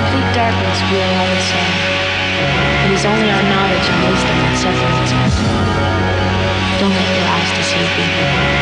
complete darkness, we are all the same. It is only our knowledge and wisdom that separates us. Don't let your eyes deceive you.